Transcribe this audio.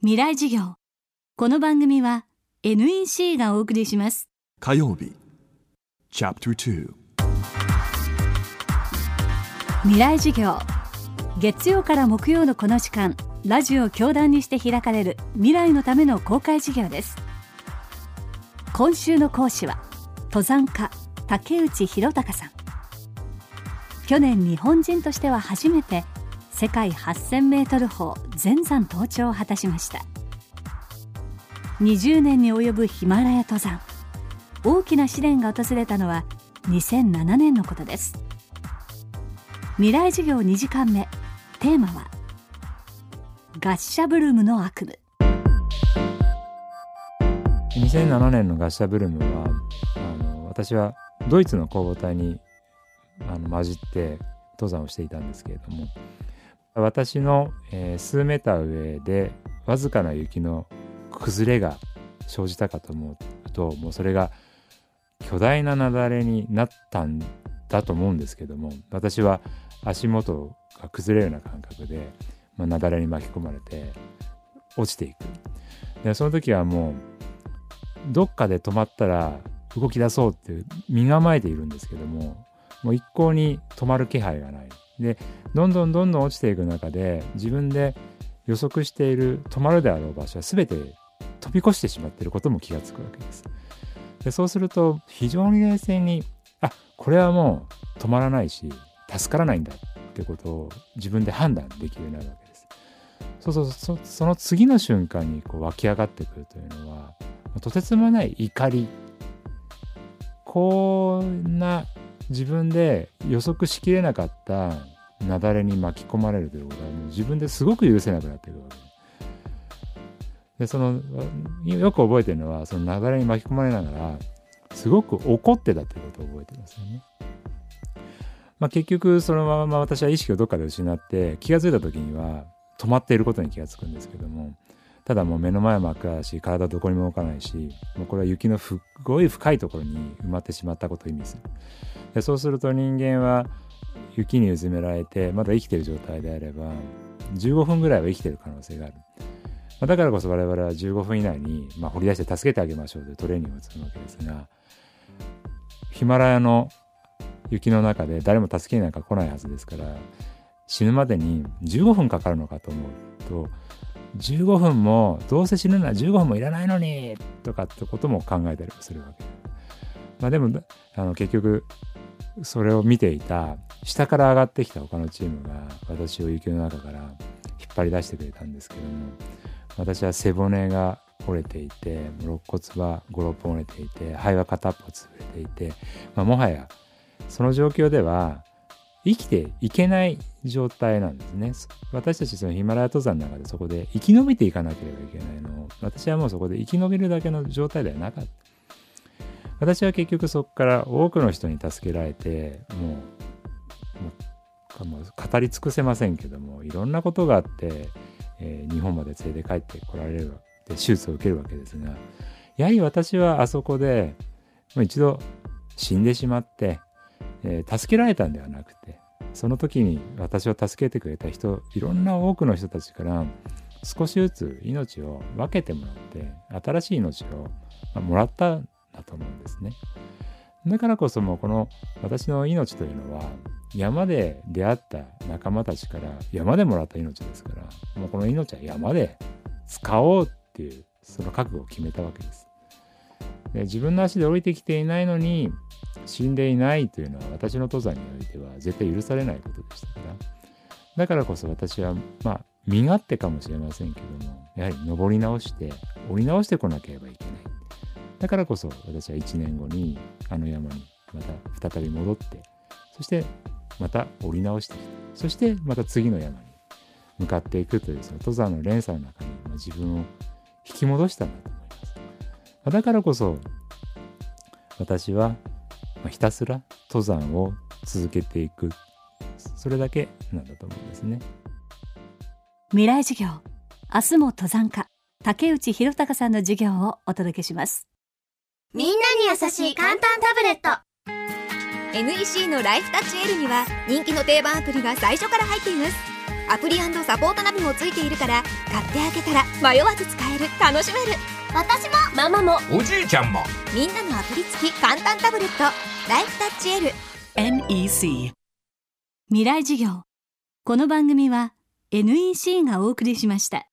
未来授業。この番組は NEC がお送りします。火曜日。Chapter 2未来授業。月曜から木曜のこの時間ラジオを教壇にして開かれる未来のための公開授業です。今週の講師は登山家竹内弘隆さん。去年日本人としては初めて世界8000メートル峰全山登頂を果たしました。20年に及ぶヒマラヤ登山。大きな試練が訪れたのは2007年のことです。未来授業2時間目。テーマはガッシャブルームの悪夢。2007年のガッシャブルームはあの私はドイツの工房隊にあの混じって登山をしていたんですけれども私の、えー、数メーター上でわずかな雪の崩れが生じたかと思うともうそれが巨大な雪崩になったんだと思うんですけども私は足元が崩れるような感覚で、まあ、雪崩に巻き込まれて落ちていく。でその時はもうどっかで止まったら動き出そうって身構えているんですけどももう一向に止まる気配がない。でどんどんどんどん落ちていく中で自分で予測している止まるであろう場所は全て飛び越してしまっていることも気がつくわけです。でそうすると非常に冷静にあこれはもう止まらないし助からないんだってことを自分で判断できるようになるわけです。そうそうそその次の瞬間にこう湧き上がってくるというのはとてつもない怒りこんな自分で予測しきれなかった雪崩に巻き込まれるということは自分ですごく許せなくなっていくわけ。でそのよく覚えてるのはその雪崩に巻き込まれながらすごく怒ってたということを覚えてますよね。まあ、結局そのまま私は意識をどっかで失って気が付いた時には止まっていることに気が付くんですけどもただもう目の前は真っ暗だし体どこにも動かないしもうこれは雪のすごい深いところに埋まってしまったことを意味する。でそうすると人間は雪にうずめられてまだ生きてる状態であれば15分ぐらいは生きてる可能性がある、まあ、だからこそ我々は15分以内に、まあ、掘り出して助けてあげましょうというトレーニングをするわけですがヒマラヤの雪の中で誰も助けになんか来ないはずですから死ぬまでに15分かかるのかと思うと15分もどうせ死ぬなら15分もいらないのにとかってことも考えたりもするわけ。まあでもあの結局それを見ていた下から上がってきた他のチームが私を雪の中から引っ張り出してくれたんですけども私は背骨が折れていて肋骨は56本折れていて肺は片っぽ潰れていて、まあ、もはやその状況では生きていけない状態なんですね。私たちそのヒマラヤ登山の中でそこで生き延びていかなければいけないのを私はもうそこで生き延びるだけの状態ではなかった。私は結局そこから多くの人に助けられてもうもう語り尽くせませんけどもいろんなことがあって、えー、日本まで連れて帰ってこられるで手術を受けるわけですがやはり私はあそこでもう一度死んでしまって、えー、助けられたんではなくてその時に私を助けてくれた人いろんな多くの人たちから少しずつ命を分けてもらって新しい命をもらったですね。だからこそもうこの私の命というのは山で出会った仲間たちから山でもらった命ですからもうこの命は山で使おうっていうその覚悟を決めたわけです。で自分の足で降りてきていないのに死んでいないというのは私の登山においては絶対許されないことでしたからだからこそ私はまあ身勝手かもしれませんけどもやはり登り直して降り直してこなければいけないだからこそ私は1年後にあの山にまた再び戻ってそしてまた降り直してきてそしてまた次の山に向かっていくというその登山の連鎖の中に、自分を引き戻したんだと思います。だからこそ私はひたすら登山を続けていくそれだけなんだと思うんですね。未来授業明日も登山家竹内弘隆さんの授業をお届けします。みんなに優しい簡単タブレット。NEC のライフタッチ L には人気の定番アプリが最初から入っています。アプリサポートナビもついているから買ってあげたら迷わず使える。楽しめる。私もママも。おじいちゃんも。みんなのアプリ付き簡単タブレット。ライフタッチ L NEC 未来授業。この番組は NEC がお送りしました